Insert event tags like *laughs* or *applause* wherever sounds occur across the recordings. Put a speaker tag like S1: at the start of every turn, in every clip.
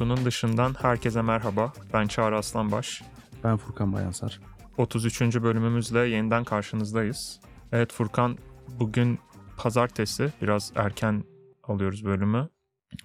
S1: Kutunun dışından herkese merhaba. Ben Çağrı Aslanbaş.
S2: Ben Furkan Bayansar.
S1: 33. bölümümüzle yeniden karşınızdayız. Evet Furkan bugün pazartesi biraz erken alıyoruz bölümü.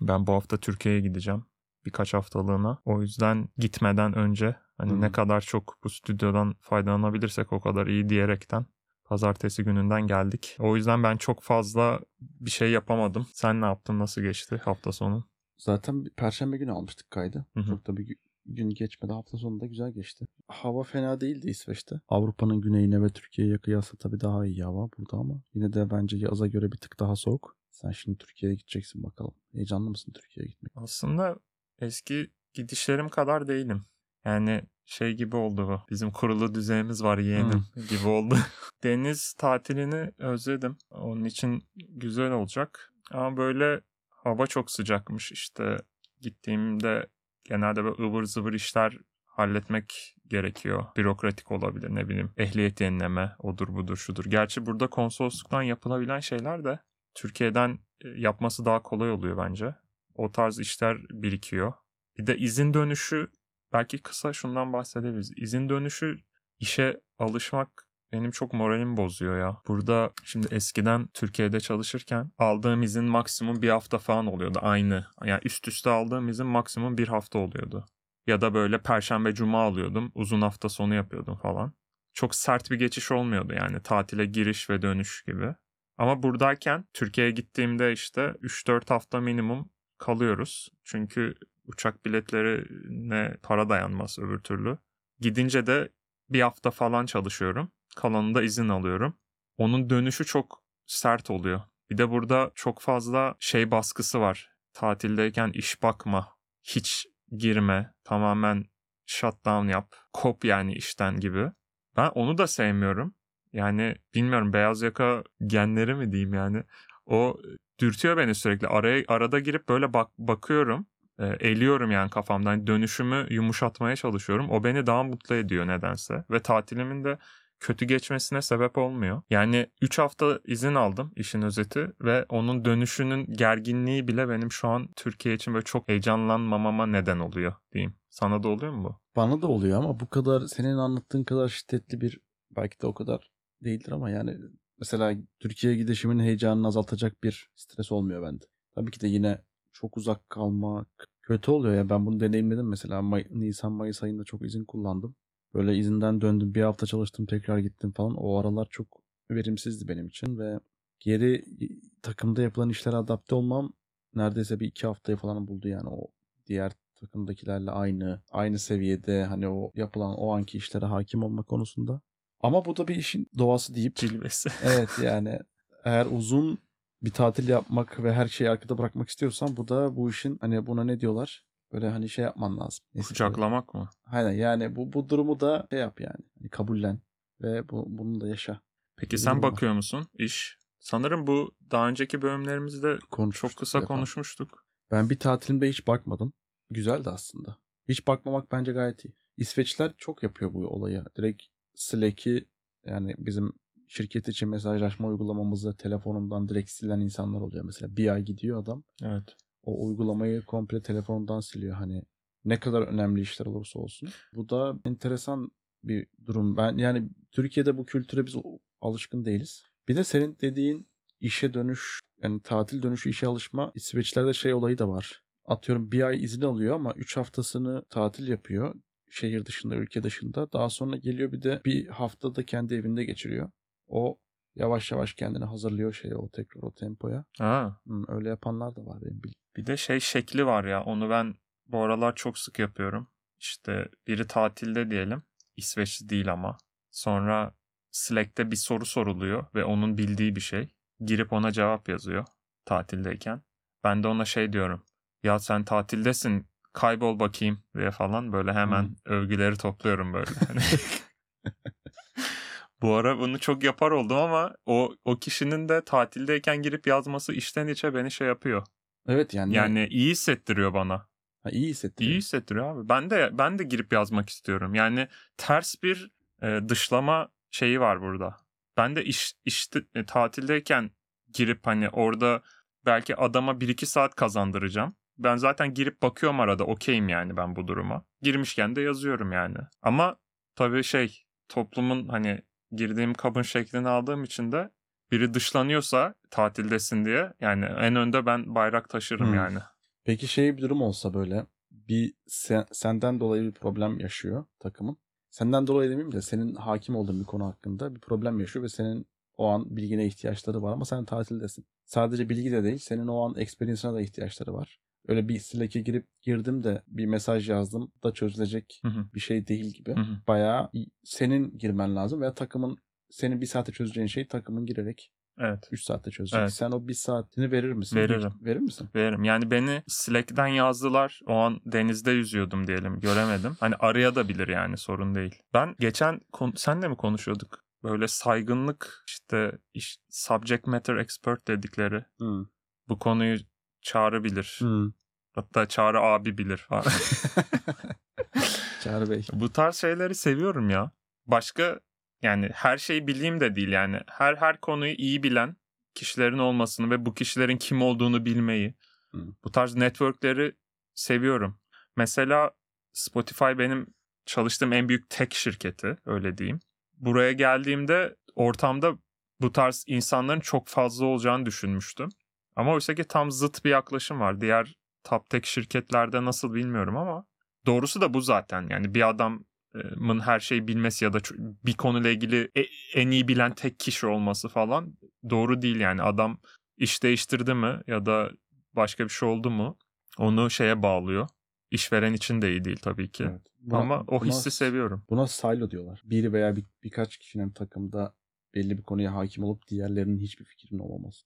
S1: Ben bu hafta Türkiye'ye gideceğim birkaç haftalığına. O yüzden gitmeden önce hani
S2: Hı.
S1: ne kadar çok bu stüdyodan faydalanabilirsek o kadar iyi diyerekten pazartesi gününden geldik. O yüzden ben çok fazla bir şey yapamadım. Sen ne yaptın? Nasıl geçti hafta sonu?
S2: Zaten bir- Perşembe günü almıştık kaydı.
S1: Hı hı.
S2: Çok da bir gü- gün geçmedi. Hafta sonunda güzel geçti. Hava fena değildi İsveç'te. Avrupa'nın güneyine ve Türkiye'ye kıyasla tabii daha iyi hava burada ama yine de bence yaza göre bir tık daha soğuk. Sen şimdi Türkiye'ye gideceksin bakalım. Heyecanlı mısın Türkiye'ye gitmek?
S1: Aslında eski gidişlerim kadar değilim. Yani şey gibi oldu bu. Bizim kurulu düzenimiz var yeğenim gibi oldu. *laughs* Deniz tatilini özledim. Onun için güzel olacak. Ama böyle hava çok sıcakmış işte. Gittiğimde genelde böyle ıvır zıvır işler halletmek gerekiyor. Bürokratik olabilir ne bileyim. Ehliyet yenileme odur budur şudur. Gerçi burada konsolosluktan yapılabilen şeyler de Türkiye'den e, yapması daha kolay oluyor bence. O tarz işler birikiyor. Bir de izin dönüşü belki kısa şundan bahsedebiliriz. İzin dönüşü işe alışmak benim çok moralimi bozuyor ya. Burada şimdi eskiden Türkiye'de çalışırken aldığım izin maksimum bir hafta falan oluyordu aynı. Yani üst üste aldığım izin maksimum bir hafta oluyordu. Ya da böyle perşembe cuma alıyordum. Uzun hafta sonu yapıyordum falan. Çok sert bir geçiş olmuyordu yani tatile giriş ve dönüş gibi. Ama buradayken Türkiye'ye gittiğimde işte 3-4 hafta minimum kalıyoruz. Çünkü uçak biletlerine para dayanmaz öbür türlü. Gidince de bir hafta falan çalışıyorum. Kalanında izin alıyorum. Onun dönüşü çok sert oluyor. Bir de burada çok fazla şey baskısı var. Tatildeyken iş bakma, hiç girme, tamamen shutdown yap, kop yani işten gibi. Ben onu da sevmiyorum. Yani bilmiyorum beyaz yaka genleri mi diyeyim yani. O dürtüyor beni sürekli. Araya arada girip böyle bak bakıyorum. E, eliyorum yani kafamdan. Dönüşümü yumuşatmaya çalışıyorum. O beni daha mutlu ediyor nedense. Ve tatilimin de kötü geçmesine sebep olmuyor. Yani 3 hafta izin aldım işin özeti ve onun dönüşünün gerginliği bile benim şu an Türkiye için böyle çok heyecanlanmamama neden oluyor diyeyim. Sana da oluyor mu bu?
S2: Bana da oluyor ama bu kadar senin anlattığın kadar şiddetli bir belki de o kadar değildir ama yani mesela Türkiye'ye gidişimin heyecanını azaltacak bir stres olmuyor bende. Tabii ki de yine çok uzak kalmak kötü oluyor ya ben bunu deneyimledim mesela May- Nisan Mayıs ayında çok izin kullandım. Böyle izinden döndüm bir hafta çalıştım tekrar gittim falan o aralar çok verimsizdi benim için ve geri takımda yapılan işlere adapte olmam neredeyse bir iki haftayı falan buldu yani o diğer takımdakilerle aynı aynı seviyede hani o yapılan o anki işlere hakim olma konusunda. Ama bu da bir işin doğası deyip
S1: Cilvesi. *laughs*
S2: evet yani eğer uzun bir tatil yapmak ve her şeyi arkada bırakmak istiyorsan bu da bu işin hani buna ne diyorlar? Böyle hani şey yapman lazım. Neyse,
S1: Kucaklamak mı?
S2: Aynen yani bu bu durumu da şey yap yani. Hani kabullen ve bu, bunu da yaşa.
S1: Peki sen
S2: var.
S1: bakıyor musun iş? Sanırım bu daha önceki bölümlerimizde çok
S2: Konuşmuştuk
S1: kısa
S2: defa.
S1: konuşmuştuk.
S2: Ben bir tatilimde hiç bakmadım. Güzeldi aslında. Hiç bakmamak bence gayet iyi. İsveçliler çok yapıyor bu olayı. Direkt Slack'i yani bizim şirket için mesajlaşma uygulamamızı telefonundan direkt silen insanlar oluyor. Mesela bir ay gidiyor adam.
S1: Evet.
S2: O uygulamayı komple telefonundan siliyor. Hani ne kadar önemli işler olursa olsun. Bu da enteresan bir durum. Ben yani Türkiye'de bu kültüre biz alışkın değiliz. Bir de senin dediğin işe dönüş yani tatil dönüşü işe alışma İsveçlerde şey olayı da var. Atıyorum bir ay izin alıyor ama 3 haftasını tatil yapıyor. Şehir dışında, ülke dışında. Daha sonra geliyor bir de bir haftada kendi evinde geçiriyor. O yavaş yavaş kendini hazırlıyor şeye o tekrar o tempoya.
S1: Ha.
S2: Hmm, öyle yapanlar da var benim bildiğim.
S1: Bir de şey şekli var ya onu ben bu aralar çok sık yapıyorum. İşte biri tatilde diyelim. İsveçli değil ama. Sonra Slack'te bir soru soruluyor ve onun bildiği bir şey. Girip ona cevap yazıyor tatildeyken. Ben de ona şey diyorum. Ya sen tatildesin kaybol bakayım diye falan böyle hemen
S2: Hmm.
S1: övgüleri topluyorum böyle. *laughs* Hani *laughs* Bu ara bunu çok yapar oldum ama o o kişinin de tatildeyken girip yazması içten içe beni şey yapıyor.
S2: Evet yani.
S1: Yani iyi hissettiriyor bana.
S2: ha, iyi hissettiriyor.
S1: İyi hissettiriyor abi. Ben de ben de girip yazmak istiyorum. Yani ters bir e, dışlama şeyi var burada. Ben de iş işte e, tatildeyken girip hani orada belki adama 1-2 saat kazandıracağım. Ben zaten girip bakıyorum arada okeyim yani ben bu duruma. Girmişken de yazıyorum yani. Ama tabii şey toplumun hani girdiğim kabın şeklini aldığım için de biri dışlanıyorsa tatildesin diye yani en önde ben bayrak taşırım
S2: Hmm.
S1: yani.
S2: Peki şey bir durum olsa böyle bir sen- senden dolayı bir problem yaşıyor takımın. Senden dolayı demeyeyim de senin hakim olduğun bir konu hakkında bir problem yaşıyor ve senin o an bilgine ihtiyaçları var ama sen tatildesin. Sadece bilgi de değil senin o an experience'ına da ihtiyaçları var. Öyle bir Slack'e girip girdim de bir mesaj yazdım da çözülecek
S1: Hı hı.
S2: bir şey değil gibi.
S1: Hı hı.
S2: Bayağı senin girmen lazım veya takımın senin bir saate çözeceğin şeyi takımın girerek
S1: Evet
S2: 3 saatte çözecek.
S1: Evet.
S2: Sen o bir saatini verir misin?
S1: Veririm.
S2: Verir misin?
S1: veririm. Yani beni Slack'ten yazdılar. O an denizde yüzüyordum diyelim. Göremedim. *laughs* Hani araya da bilir yani sorun değil. Ben geçen senle mi konuşuyorduk? Böyle saygınlık işte iş, subject matter expert dedikleri
S2: Hı.
S1: bu konuyu Çağrı bilir.
S2: Hı.
S1: Hatta Çağrı abi bilir *laughs* falan.
S2: Çağrı Bey.
S1: bu tarz şeyleri seviyorum ya. Başka yani her şeyi bileyim de değil yani. Her her konuyu iyi bilen kişilerin olmasını ve bu kişilerin kim olduğunu bilmeyi.
S2: Hı.
S1: Bu tarz networkleri seviyorum. Mesela Spotify benim çalıştığım en büyük tech şirketi öyle diyeyim. Buraya geldiğimde ortamda bu tarz insanların çok fazla olacağını düşünmüştüm. Ama oysa ki tam zıt bir yaklaşım var. Diğer top tech şirketlerde nasıl bilmiyorum ama doğrusu da bu zaten. Yani bir adamın her şeyi bilmesi ya da bir konuyla ilgili e- en iyi bilen tek kişi olması falan doğru değil yani. Adam iş değiştirdi mi ya da başka bir şey oldu mu onu şeye bağlıyor. İşveren için de iyi değil tabii ki.
S2: Evet. Buna-
S1: Ama o
S2: buna-
S1: hissi seviyorum.
S2: Buna silo diyorlar. Biri veya bir, birkaç kişinin takımda belli bir konuya hakim olup diğerlerinin hiçbir fikrinin olmaması.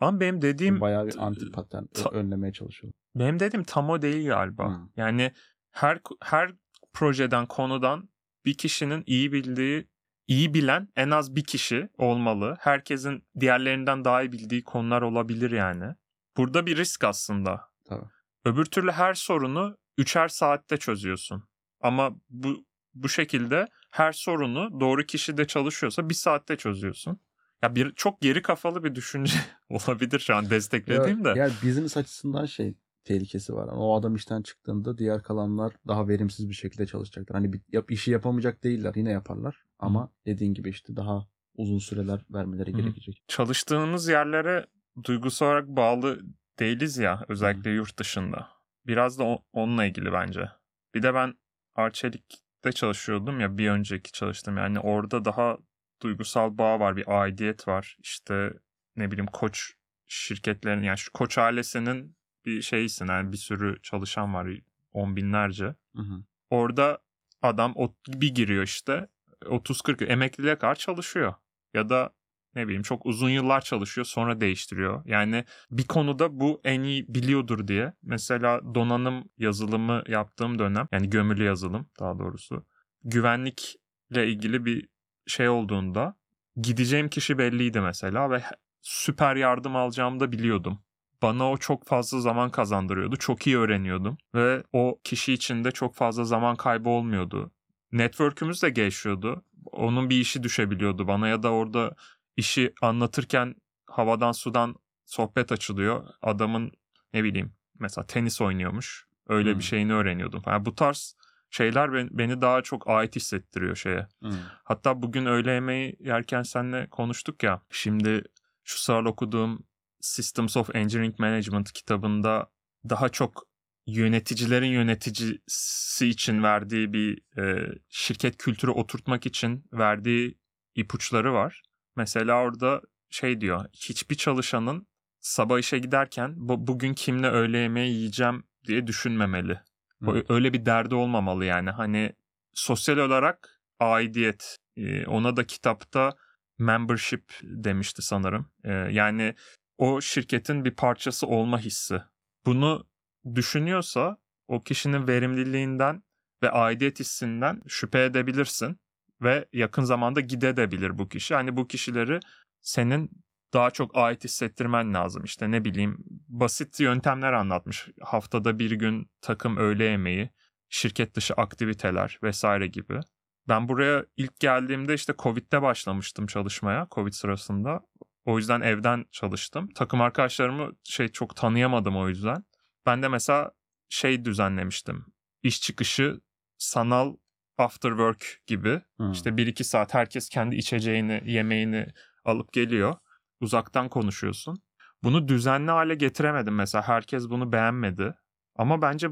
S1: Ama benim dediğim
S2: Bayağı bir anti pattern önlemeye çalışıyor.
S1: benim dediğim tam o değil galiba.
S2: Hmm.
S1: Yani her her projeden konudan bir kişinin iyi bildiği iyi bilen en az bir kişi olmalı. Herkesin diğerlerinden daha iyi bildiği konular olabilir yani. Burada bir risk aslında.
S2: Tabii.
S1: Öbür türlü her sorunu üçer saatte çözüyorsun. Ama bu bu şekilde her sorunu doğru kişi de çalışıyorsa bir saatte çözüyorsun. Ya bir çok geri kafalı bir düşünce *laughs* olabilir şu an desteklediğim de.
S2: Ya, yani business açısından şey tehlikesi var. Yani o adam işten çıktığında diğer kalanlar daha verimsiz bir şekilde çalışacaklar. Hani bir, yap, işi yapamayacak değiller. Yine yaparlar. Ama dediğin gibi işte daha uzun süreler vermeleri gerekecek.
S1: çalıştığımız yerlere duygusal olarak bağlı değiliz ya özellikle yurt dışında. Biraz da o- onunla ilgili bence. Bir de ben Arçelik'te çalışıyordum ya bir önceki çalıştım yani orada daha duygusal bağ var bir aidiyet var işte ne bileyim koç şirketlerin yani şu koç ailesinin bir şeysin yani bir sürü çalışan var on binlerce.
S2: Hı hı.
S1: Orada adam o- bir giriyor işte 30-40 emekliliğe kadar çalışıyor. Ya da ne bileyim çok uzun yıllar çalışıyor sonra değiştiriyor. Yani bir konuda bu en iyi biliyordur diye. Mesela donanım yazılımı yaptığım dönem yani gömülü yazılım daha doğrusu. Güvenlikle ilgili bir şey olduğunda gideceğim kişi belliydi mesela ve süper yardım alacağımı da biliyordum. Bana o çok fazla zaman kazandırıyordu. Çok iyi öğreniyordum. Ve o kişi için de çok fazla zaman kaybı olmuyordu. Network'ümüz de gelişiyordu. Onun bir işi düşebiliyordu bana ya da orada işi anlatırken havadan sudan sohbet açılıyor. Adamın ne bileyim mesela tenis oynuyormuş. Öyle
S2: Hmm.
S1: bir şeyini öğreniyordum. Yani bu tarz şeyler ben- beni daha çok ait hissettiriyor şeye.
S2: Hı.
S1: Hatta bugün öğle yemeği yerken seninle konuştuk ya. Şimdi şu sıralar okuduğum Systems of Engineering Management kitabında daha çok yöneticilerin yöneticisi için verdiği bir e, şirket kültürü oturtmak için verdiği ipuçları var. Mesela orada şey diyor. Hiçbir çalışanın sabah işe giderken bu, bugün kimle öğle yemeği yiyeceğim diye düşünmemeli.
S2: Hı.
S1: Öyle bir derdi olmamalı yani. Hani sosyal olarak aidiyet. Ee, ona da kitapta membership demişti sanırım. Ee, yani o şirketin bir parçası olma hissi. Bunu düşünüyorsa o kişinin verimliliğinden ve aidiyet hissinden şüphe edebilirsin ve yakın zamanda gidebilir bu kişi. Hani bu kişileri senin daha çok ait hissettirmen lazım. İşte ne bileyim basit yöntemler anlatmış. Haftada bir gün takım öğle yemeği, şirket dışı aktiviteler vesaire gibi. Ben buraya ilk geldiğimde işte Covid'de başlamıştım çalışmaya Covid sırasında. O yüzden evden çalıştım. Takım arkadaşlarımı şey çok tanıyamadım o yüzden. Ben de mesela şey düzenlemiştim. İş çıkışı sanal after work gibi.
S2: Hı.
S1: İşte 1-2 saat herkes kendi içeceğini, yemeğini alıp geliyor. Uzaktan konuşuyorsun. Bunu düzenli hale getiremedim mesela. Herkes bunu beğenmedi. Ama bence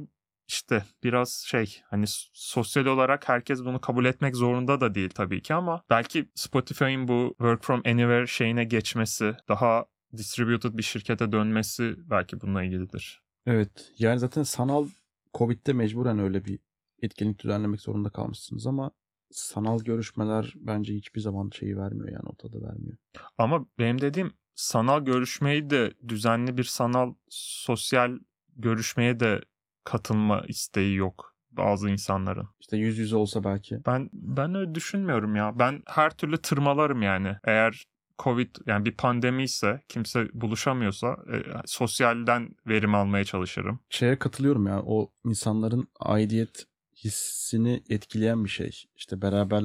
S1: işte biraz şey hani sosyal olarak herkes bunu kabul etmek zorunda da değil tabii ki ama belki Spotify'ın bu work from anywhere şeyine geçmesi, daha distributed bir şirkete dönmesi belki bununla ilgilidir.
S2: Evet. Yani zaten sanal Covid'de mecburen öyle bir etkinlik düzenlemek zorunda kalmışsınız ama sanal görüşmeler bence hiçbir zaman şeyi vermiyor yani o tadı vermiyor.
S1: Ama benim dediğim sanal görüşmeyi de düzenli bir sanal sosyal görüşmeye de katılma isteği yok bazı insanların.
S2: İşte yüz yüze olsa belki.
S1: Ben ben öyle düşünmüyorum ya. Ben her türlü tırmalarım yani. Eğer Covid yani bir pandemi ise kimse buluşamıyorsa e, sosyalden verim almaya çalışırım.
S2: Şeye katılıyorum ya o insanların aidiyet hissini etkileyen bir şey. İşte beraber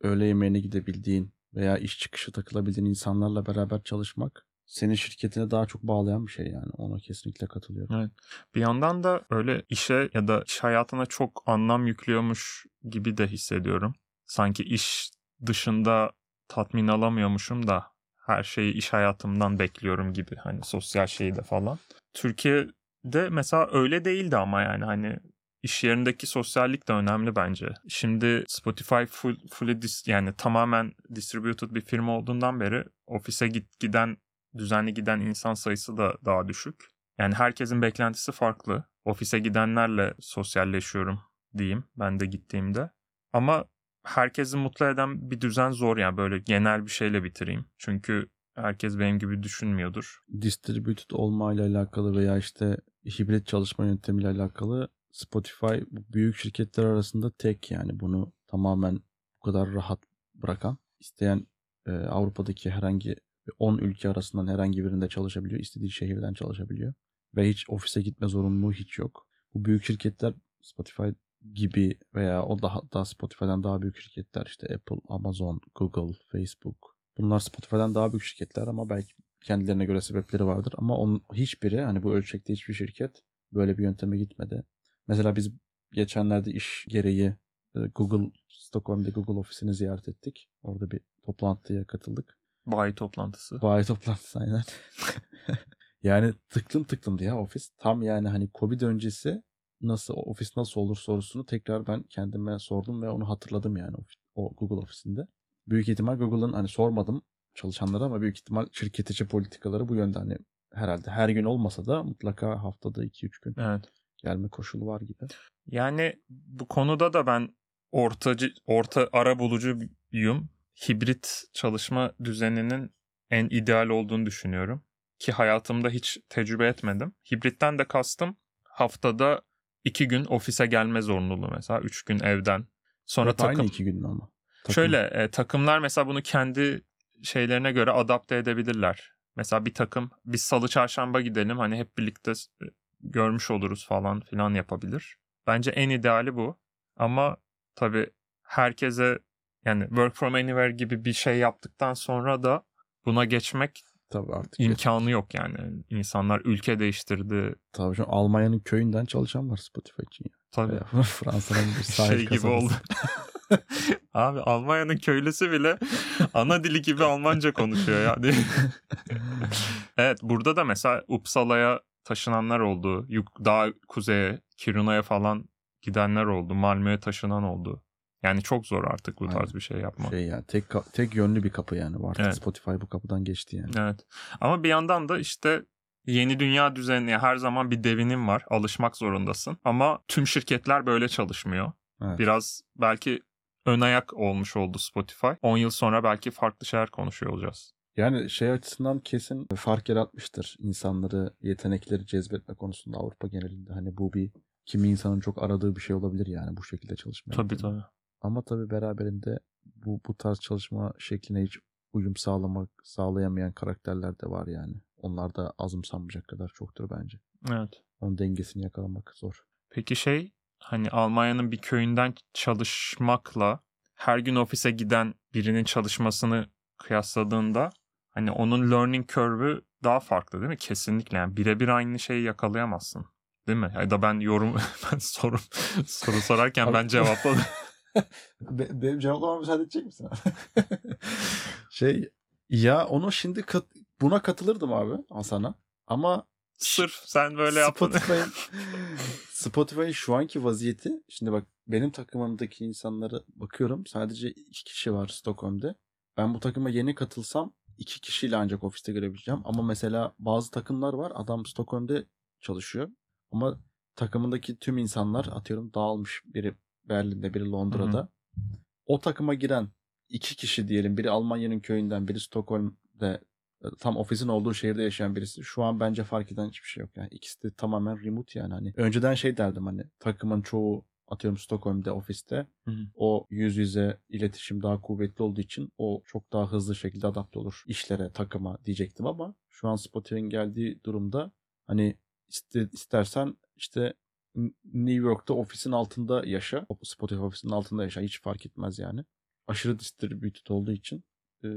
S2: öğle yemeğine gidebildiğin veya iş çıkışı takılabildiğin insanlarla beraber çalışmak senin şirketine daha çok bağlayan bir şey yani. Ona kesinlikle katılıyorum.
S1: Evet. Bir yandan da öyle işe ya da iş hayatına çok anlam yüklüyormuş gibi de hissediyorum. Sanki iş dışında tatmin alamıyormuşum da her şeyi iş hayatımdan bekliyorum gibi hani sosyal şeyi de falan. Türkiye'de mesela öyle değildi ama yani hani iş yerindeki sosyallik de önemli bence. Şimdi Spotify full, fully dis, yani tamamen distributed bir firma olduğundan beri ofise git, giden düzenli giden insan sayısı da daha düşük. Yani herkesin beklentisi farklı. Ofise gidenlerle sosyalleşiyorum diyeyim ben de gittiğimde. Ama herkesi mutlu eden bir düzen zor yani böyle genel bir şeyle bitireyim. Çünkü herkes benim gibi düşünmüyordur.
S2: Distributed olmayla alakalı veya işte hibrit çalışma yöntemiyle alakalı Spotify büyük şirketler arasında tek yani bunu tamamen bu kadar rahat bırakan isteyen e, Avrupa'daki herhangi 10 ülke arasından herhangi birinde çalışabiliyor. istediği şehirden çalışabiliyor. Ve hiç ofise gitme zorunluluğu hiç yok. Bu büyük şirketler Spotify gibi veya o daha, daha Spotify'dan daha büyük şirketler işte Apple, Amazon, Google, Facebook. Bunlar Spotify'dan daha büyük şirketler ama belki kendilerine göre sebepleri vardır. Ama onun hiçbiri hani bu ölçekte hiçbir şirket böyle bir yönteme gitmedi. Mesela biz geçenlerde iş gereği e, Google Stockholm'da Google ofisini ziyaret ettik. Orada bir toplantıya katıldık.
S1: Bayi toplantısı.
S2: Bayi toplantısı aynen. *laughs* yani tıklım tıklımdı ya ofis. Tam yani hani Covid öncesi nasıl ofis nasıl olur sorusunu tekrar ben kendime sordum ve onu hatırladım yani o Google ofisinde. Büyük ihtimal Google'ın hani sormadım çalışanlara ama büyük ihtimal şirket içi politikaları bu yönde hani herhalde her gün olmasa da mutlaka haftada 2-3 gün
S1: evet.
S2: gelme koşulu var gibi.
S1: Yani bu konuda da ben ortacı orta ara bulucuyum. Hibrit çalışma düzeninin en ideal olduğunu düşünüyorum. Ki hayatımda hiç tecrübe etmedim. Hibritten de kastım haftada iki gün ofise gelme zorunluluğu mesela. Üç gün evden. Sonra
S2: Hep
S1: takım...
S2: Aynı iki gün ama? Takım.
S1: Şöyle e, takımlar mesela bunu kendi şeylerine göre adapte edebilirler. Mesela bir takım biz salı çarşamba gidelim hani hep birlikte e, görmüş oluruz falan filan yapabilir. Bence en ideali bu. Ama tabii herkese yani work from anywhere gibi bir şey yaptıktan sonra da buna geçmek
S2: Tabii artık
S1: imkanı yok yani. İnsanlar ülke değiştirdi.
S2: Tabii şu Almanya'nın köyünden çalışan var Spotify için. Ya.
S1: Tabii. *laughs*
S2: Fransa'nın bir sahil
S1: şey gibi oldu. *laughs* Abi Almanya'nın köylüsü bile ana dili gibi Almanca konuşuyor yani. *laughs* evet burada da mesela Uppsala'ya taşınanlar oldu. Daha kuzeye, Kiruna'ya falan gidenler oldu. Malmö'ye taşınan oldu. Yani çok zor artık bu tarz
S2: Aynen.
S1: bir şey yapmak.
S2: Şey yani tek tek yönlü bir kapı yani. Artık
S1: Evet.
S2: Spotify bu kapıdan geçti yani.
S1: Evet. Ama bir yandan da işte yeni dünya düzeni her zaman bir devinim var. Alışmak zorundasın. Ama tüm şirketler böyle çalışmıyor.
S2: Evet.
S1: Biraz belki ön ayak olmuş oldu Spotify. 10 yıl sonra belki farklı şeyler konuşuyor olacağız.
S2: Yani şey açısından kesin fark yaratmıştır. İnsanları, yetenekleri cezbetme konusunda Avrupa genelinde. Hani bu bir kimi insanın çok aradığı bir şey olabilir yani bu şekilde çalışmaya.
S1: Tabii tabii.
S2: Ama tabii beraberinde bu bu tarz çalışma şekline hiç uyum sağlamak sağlayamayan karakterler de var yani. Onlar da azımsanmayacak kadar çoktur bence.
S1: Evet.
S2: Onun dengesini yakalamak zor.
S1: Peki şey hani Almanya'nın bir köyünden çalışmakla her gün ofise giden birinin çalışmasını kıyasladığında hani onun learning curve'ü daha farklı değil mi? Kesinlikle yani birebir aynı şeyi yakalayamazsın. Değil mi? Ya da ben yorum *laughs* ben soru soru sorarken ben cevapladım. *laughs* *laughs*
S2: Be- benim cevaplamama müsaade edecek misin? *laughs* şey ya onu şimdi kat- buna katılırdım abi Hasan'a. Ama
S1: Sırf sen böyle yaptın.
S2: Spotify'ın *laughs* Spotify'ın şu anki vaziyeti şimdi bak benim takımımdaki insanlara bakıyorum sadece iki kişi var Stockholm'de. Ben bu takıma yeni katılsam iki kişiyle ancak ofiste görebileceğim. Ama mesela bazı takımlar var adam Stockholm'de çalışıyor. Ama takımındaki tüm insanlar atıyorum dağılmış. Biri Berlin'de biri Londra'da. O takıma giren iki kişi diyelim biri Almanya'nın köyünden biri Stockholm'de e, tam ofisin olduğu şehirde yaşayan birisi. Şu an bence fark eden hiçbir şey yok. Yani ikisi de tamamen remote yani. Hani önceden şey derdim hani takımın çoğu atıyorum Stockholm'de ofiste.
S1: Hı hı.
S2: O yüz yüze iletişim daha kuvvetli olduğu için o çok daha hızlı şekilde adapte olur işlere, takıma diyecektim ama şu an Spotify'ın geldiği durumda hani iste, istersen işte New York'ta ofisin altında yaşa. Spotify ofisinin altında yaşa. Hiç fark etmez yani. Aşırı distributed olduğu için e,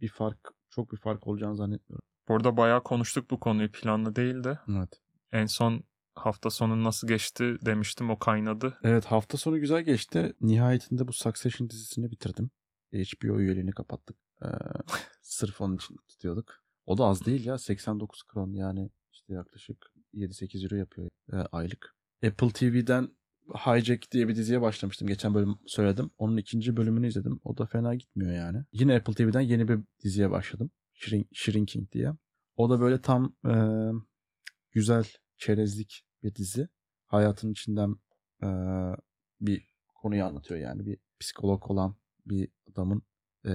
S2: bir fark çok bir fark olacağını zannetmiyorum.
S1: Bu arada bayağı konuştuk bu konuyu planlı değil de.
S2: Evet.
S1: En son hafta sonu nasıl geçti demiştim o kaynadı.
S2: Evet hafta sonu güzel geçti. Nihayetinde bu Succession dizisini bitirdim. HBO üyeliğini kapattık. Ee, *laughs* sırf onun için tutuyorduk. O da az değil ya. 89 kron yani işte yaklaşık 7-8 euro yapıyor e, aylık. Apple TV'den Hijack diye bir diziye başlamıştım. Geçen bölüm söyledim. Onun ikinci bölümünü izledim. O da fena gitmiyor yani. Yine Apple TV'den yeni bir diziye başladım. Shrink, Shrinking diye. O da böyle tam e, güzel çerezlik bir dizi. Hayatın içinden e, bir konuyu anlatıyor yani. Bir psikolog olan bir adamın e,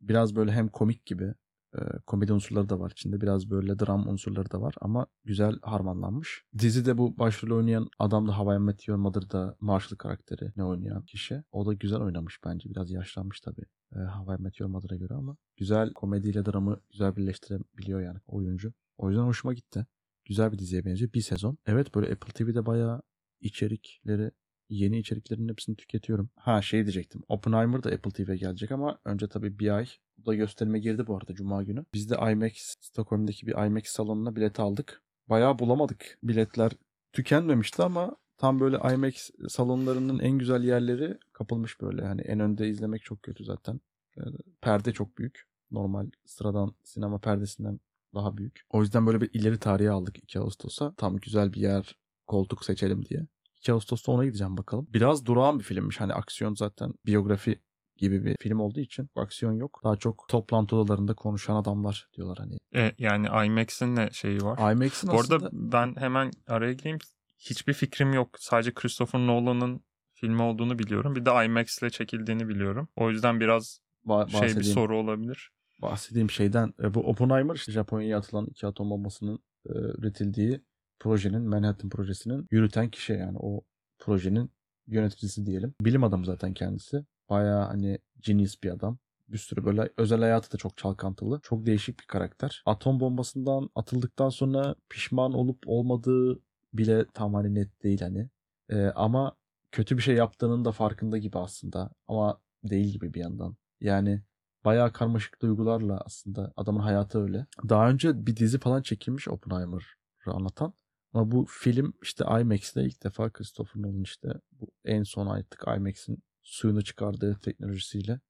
S2: biraz böyle hem komik gibi e, komedi unsurları da var içinde. Biraz böyle dram unsurları da var ama güzel harmanlanmış. Dizide bu başrol oynayan adam da Hawaii Met Mother'da Marshall karakteri ne oynayan kişi. O da güzel oynamış bence. Biraz yaşlanmış tabii. E, Hawaii Met Mother'a göre ama güzel komediyle dramı güzel birleştirebiliyor yani oyuncu. O yüzden hoşuma gitti. Güzel bir diziye benziyor. Bir sezon. Evet böyle Apple TV'de bayağı içerikleri yeni içeriklerin hepsini tüketiyorum. Ha şey diyecektim. Oppenheimer da Apple TV'ye gelecek ama önce tabii bir ay. Bu da gösterime girdi bu arada Cuma günü. Biz de IMAX, Stockholm'daki bir IMAX salonuna bilet aldık. Bayağı bulamadık. Biletler tükenmemişti ama tam böyle IMAX salonlarının en güzel yerleri kapılmış böyle. Hani en önde izlemek çok kötü zaten. Ee, Perde çok büyük. Normal sıradan sinema perdesinden daha büyük. O yüzden böyle bir ileri tarihe aldık 2 Ağustos'a. Tam güzel bir yer koltuk seçelim diye. 2 Ağustos'ta ona gideceğim bakalım. Biraz durağan bir filmmiş. Hani aksiyon zaten biyografi gibi bir film olduğu için aksiyon yok. Daha çok toplantı odalarında konuşan adamlar diyorlar hani.
S1: E, yani IMAX'in ne şeyi var?
S2: IMAX'in aslında
S1: ben hemen araya gireyim. Hiçbir fikrim yok. Sadece Christopher Nolan'ın filmi olduğunu biliyorum. Bir de IMAX ile çekildiğini biliyorum. O yüzden biraz
S2: ba-
S1: şey bir
S2: bahsedeyim,
S1: soru olabilir.
S2: bahsedeyim şeyden. E, bu Oppenheimer işte Japonya'ya atılan iki atom bombasının e, üretildiği projenin Manhattan projesinin yürüten kişi yani o projenin yöneticisi diyelim. Bilim adamı zaten kendisi. Bayağı hani genius bir adam. Bir sürü böyle özel hayatı da çok çalkantılı. Çok değişik bir karakter. Atom bombasından atıldıktan sonra pişman olup olmadığı bile tam hani net değil hani. Ee, ama kötü bir şey yaptığının da farkında gibi aslında. Ama değil gibi bir yandan. Yani bayağı karmaşık duygularla aslında adamın hayatı öyle. Daha önce bir dizi falan çekilmiş Oppenheimer'ı anlatan. Ama bu film işte IMAX'te ilk defa Christopher Nolan işte bu en son artık IMAX'in suyunu çıkardığı teknolojisiyle.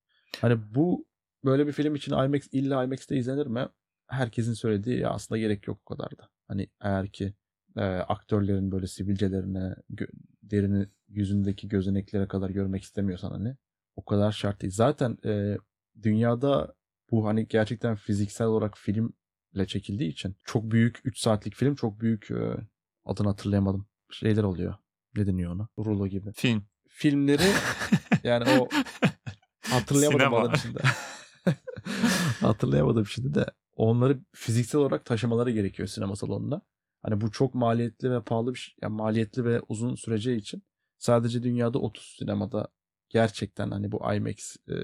S2: Hani bu böyle bir film için IMAX illa IMAX'te izlenir mi? Herkesin söylediği ya aslında gerek yok o kadar da. Hani eğer ki e, aktörlerin böyle sivilcelerine, gö- derini yüzündeki gözeneklere kadar görmek istemiyorsan hani o kadar şart değil. Zaten e, dünyada bu hani gerçekten fiziksel olarak filmle çekildiği için çok büyük 3 saatlik film çok büyük e, adını hatırlayamadım. Şeyler oluyor. Ne deniyor ona? Rulo gibi.
S1: Film.
S2: Filmleri *laughs* yani o hatırlayamadım
S1: Sinema.
S2: adam şimdi. *laughs* hatırlayamadım şimdi de onları fiziksel olarak taşımaları gerekiyor sinema salonuna. Hani bu çok maliyetli ve pahalı bir şey. Yani maliyetli ve uzun süreceği için sadece dünyada 30 sinemada gerçekten hani bu IMAX e,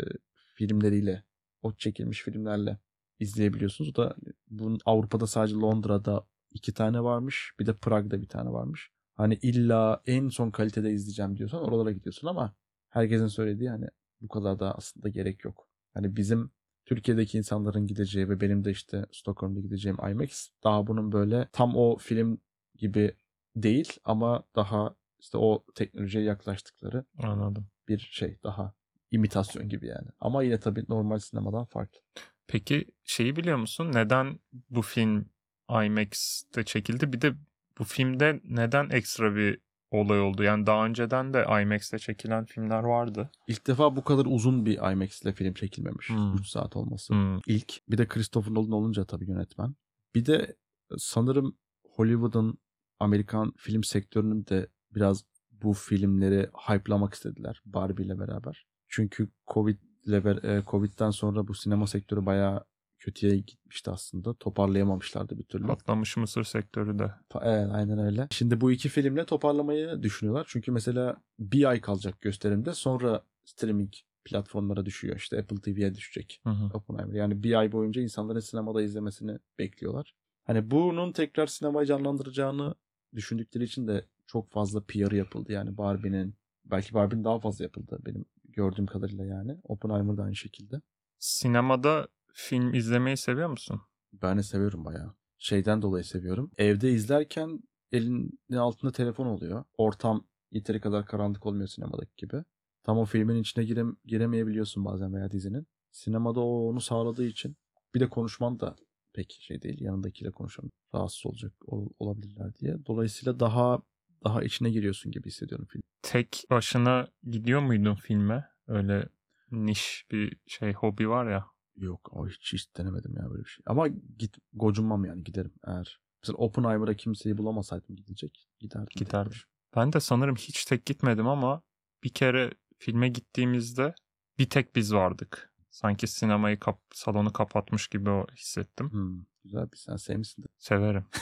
S2: filmleriyle o çekilmiş filmlerle izleyebiliyorsunuz. O da bunun Avrupa'da sadece Londra'da iki tane varmış. Bir de Prag'da bir tane varmış. Hani illa en son kalitede izleyeceğim diyorsan oralara gidiyorsun ama herkesin söylediği hani bu kadar da aslında gerek yok. Hani bizim Türkiye'deki insanların gideceği ve benim de işte Stockholm'da gideceğim IMAX daha bunun böyle tam o film gibi değil ama daha işte o teknolojiye yaklaştıkları
S1: Anladım.
S2: bir şey daha imitasyon gibi yani. Ama yine tabii normal sinemadan farklı.
S1: Peki şeyi biliyor musun? Neden bu film IMAX'te çekildi? Bir de bu filmde neden ekstra bir olay oldu? Yani daha önceden de IMAX'te çekilen filmler vardı.
S2: İlk defa bu kadar uzun bir IMAX ile film çekilmemiş.
S1: Hmm.
S2: 3 saat olması.
S1: Hmm.
S2: İlk. Bir de Christopher Nolan olunca tabii yönetmen. Bir de sanırım Hollywood'un Amerikan film sektörünün de biraz bu filmleri hype'lamak istediler Barbie ile beraber. Çünkü Covid ile e, Covid'den sonra bu sinema sektörü bayağı kötüye gitmişti aslında. Toparlayamamışlardı bir türlü.
S1: Patlamış mısır sektörü de.
S2: Evet aynen öyle. Şimdi bu iki filmle toparlamayı düşünüyorlar. Çünkü mesela bir ay kalacak gösterimde sonra streaming platformlara düşüyor. İşte Apple TV'ye düşecek
S1: Hı hı.
S2: Oppenheimer. Yani bir ay boyunca insanların sinemada izlemesini bekliyorlar. Hani bunun tekrar sinemayı canlandıracağını düşündükleri için de çok fazla PR yapıldı. Yani Barbie'nin belki Barbie'nin daha fazla yapıldı benim gördüğüm kadarıyla yani. Oppenheimer da aynı şekilde.
S1: Sinemada film izlemeyi seviyor musun?
S2: Ben de seviyorum bayağı. Şeyden dolayı seviyorum. Evde izlerken elinin altında telefon oluyor. Ortam yeteri kadar karanlık olmuyor sinemadaki gibi. Tam o filmin içine girem giremeyebiliyorsun bazen veya dizinin. Sinemada o onu sağladığı için bir de konuşman da pek şey değil. Yanındakiyle konuşan rahatsız olacak ol- olabilirler diye. Dolayısıyla daha daha içine giriyorsun gibi hissediyorum film.
S1: Tek başına gidiyor muydun filme? Öyle niş bir şey hobi var ya.
S2: Yok o hiç, hiç denemedim ya böyle bir şey. Ama git gocunmam yani giderim eğer. Mesela Oppenheimer'a kimseyi bulamasaydım gidecek. Giderdim. başıma.
S1: Ben de sanırım hiç tek gitmedim ama bir kere filme gittiğimizde bir tek biz vardık. Sanki sinemayı kap salonu kapatmış gibi o hissettim.
S2: Hmm, güzel bir sen sevmişsin de.
S1: Severim. *laughs*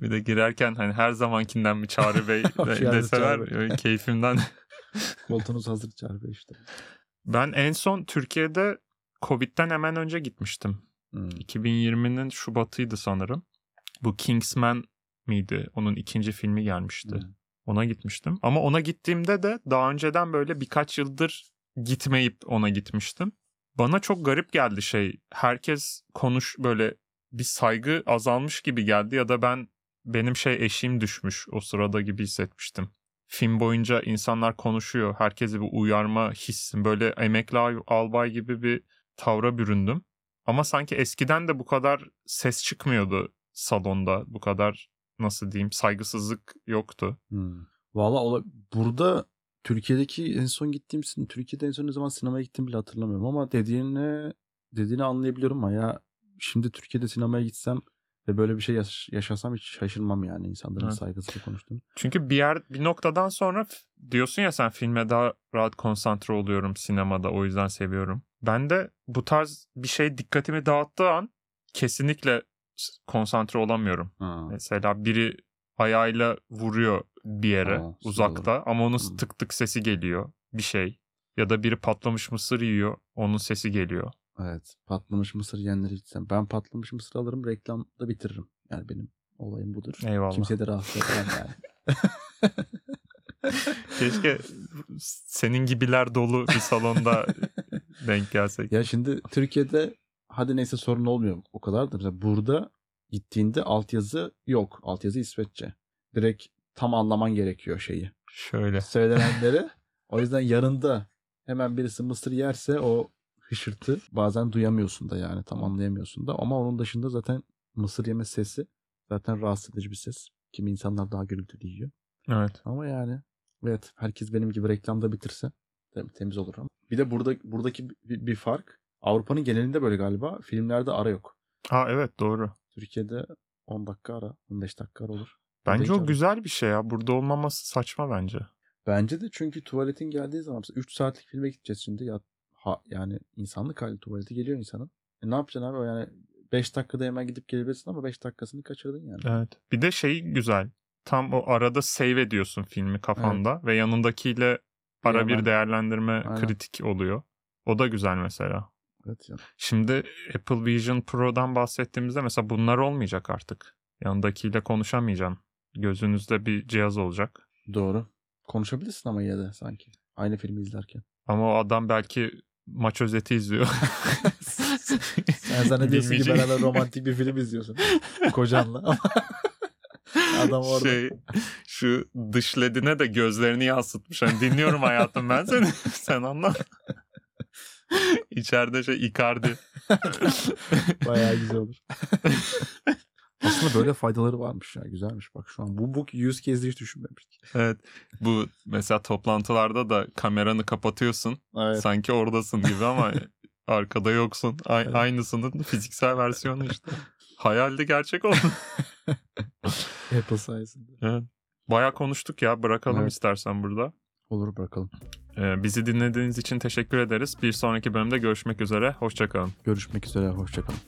S1: bir de girerken hani her zamankinden mi Çağrı Bey *laughs* de, öyle keyfimden.
S2: Koltuğunuz hazır Çağrı Bey işte. *laughs*
S1: Ben en son Türkiye'de Covid'den hemen önce gitmiştim.
S2: Hmm.
S1: 2020'nin Şubat'ıydı sanırım. Bu Kingsman miydi? Onun ikinci filmi gelmişti.
S2: Hmm.
S1: Ona gitmiştim. Ama ona gittiğimde de daha önceden böyle birkaç yıldır gitmeyip ona gitmiştim. Bana çok garip geldi şey. Herkes konuş böyle bir saygı azalmış gibi geldi ya da ben benim şey eşiğim düşmüş o sırada gibi hissetmiştim. Film boyunca insanlar konuşuyor. Herkese bir uyarma hissim. Böyle emekli albay gibi bir tavra büründüm. Ama sanki eskiden de bu kadar ses çıkmıyordu salonda. Bu kadar nasıl diyeyim saygısızlık yoktu.
S2: Hmm. Valla burada Türkiye'deki en son gittiğim Türkiye'de en son ne zaman sinemaya gittim bile hatırlamıyorum ama dediğini dediğini anlayabiliyorum ama ya şimdi Türkiye'de sinemaya gitsem ve böyle bir şey yaş- yaşasam hiç şaşırmam yani insanların
S1: Evet.
S2: saygısıyla konuştuğunu.
S1: Çünkü bir yer bir noktadan sonra diyorsun ya sen filme daha rahat konsantre oluyorum sinemada o yüzden seviyorum. Ben de bu tarz bir şey dikkatimi dağıttığı an kesinlikle konsantre olamıyorum. Mesela biri ayağıyla vuruyor bir yere
S2: Aa,
S1: uzakta ama onun
S2: Hı.
S1: tık tık sesi geliyor bir şey. Ya da biri patlamış mısır yiyor onun sesi geliyor.
S2: Evet. Patlamış mısır yiyenleri gitsem. Ben patlamış mısır alırım reklamda bitiririm. Yani benim olayım budur.
S1: Eyvallah.
S2: Kimseye de rahatsız etmem yani. *laughs*
S1: Keşke senin gibiler dolu bir salonda *laughs* denk gelsek.
S2: Ya şimdi Türkiye'de hadi neyse sorun olmuyor o kadar da mesela burada gittiğinde altyazı yok. Altyazı İsveççe. Direkt tam anlaman gerekiyor şeyi.
S1: Şöyle.
S2: Söylenenleri. o yüzden yanında hemen birisi mısır yerse o hışırtı bazen duyamıyorsun da yani tam anlayamıyorsun da ama onun dışında zaten mısır yeme sesi zaten rahatsız edici bir ses. Kimi insanlar daha gürültülü yiyor.
S1: Evet.
S2: Ama yani evet herkes benim gibi reklamda bitirse tabii temiz olur ama. Bir de burada buradaki bir, bir fark Avrupa'nın genelinde böyle galiba filmlerde ara yok.
S1: Aa evet doğru.
S2: Türkiye'de 10 dakika ara 15 dakika ara olur.
S1: Bence o
S2: ara-
S1: güzel bir şey ya. Burada olmaması saçma bence.
S2: Bence de çünkü tuvaletin geldiği zaman mesela 3 saatlik filme gideceğiz şimdi ya ha, yani insanlık hali tuvaleti geliyor insanın. E ne yapacaksın abi o yani 5 dakikada hemen gidip gelebilirsin ama 5 dakikasını kaçırdın yani.
S1: Evet. Bir de şey güzel. Tam o arada save ediyorsun filmi kafanda ve yanındakiyle ara bir değerlendirme
S2: Aynen.
S1: kritik oluyor. O da güzel mesela.
S2: Evet ya.
S1: Şimdi Apple Vision Pro'dan bahsettiğimizde mesela bunlar olmayacak artık. Yanındakiyle konuşamayacaksın. Gözünüzde bir cihaz olacak.
S2: Doğru. Konuşabilirsin ama yine de sanki. Aynı filmi izlerken.
S1: Ama o adam belki maç özeti izliyor. *laughs*
S2: Sen zannediyorsun ki beraber romantik bir film izliyorsun. Kocanla. *laughs* Adam orada.
S1: Şey şu dış ledine de gözlerini yansıtmış. Hani dinliyorum hayatım ben seni. *laughs* Sen anla. İçeride şey Icardi.
S2: Bayağı güzel olur. Aslında böyle faydaları varmış ya. Güzelmiş bak şu an. Bu, bu yüz kez hiç düşünmemiştik.
S1: Evet. Bu mesela toplantılarda da kameranı kapatıyorsun.
S2: Evet.
S1: Sanki oradasın gibi ama *laughs* arkada yoksun. A-
S2: Evet.
S1: Aynısının fiziksel versiyonu işte. Hayalde gerçek oldu. *laughs*
S2: Apple sayesinde.
S1: Evet. Bayağı konuştuk ya. Bırakalım
S2: Evet.
S1: istersen burada.
S2: Olur bırakalım.
S1: Ee, bizi dinlediğiniz için teşekkür ederiz. Bir sonraki bölümde görüşmek üzere. Hoşçakalın.
S2: Görüşmek üzere. Hoşçakalın.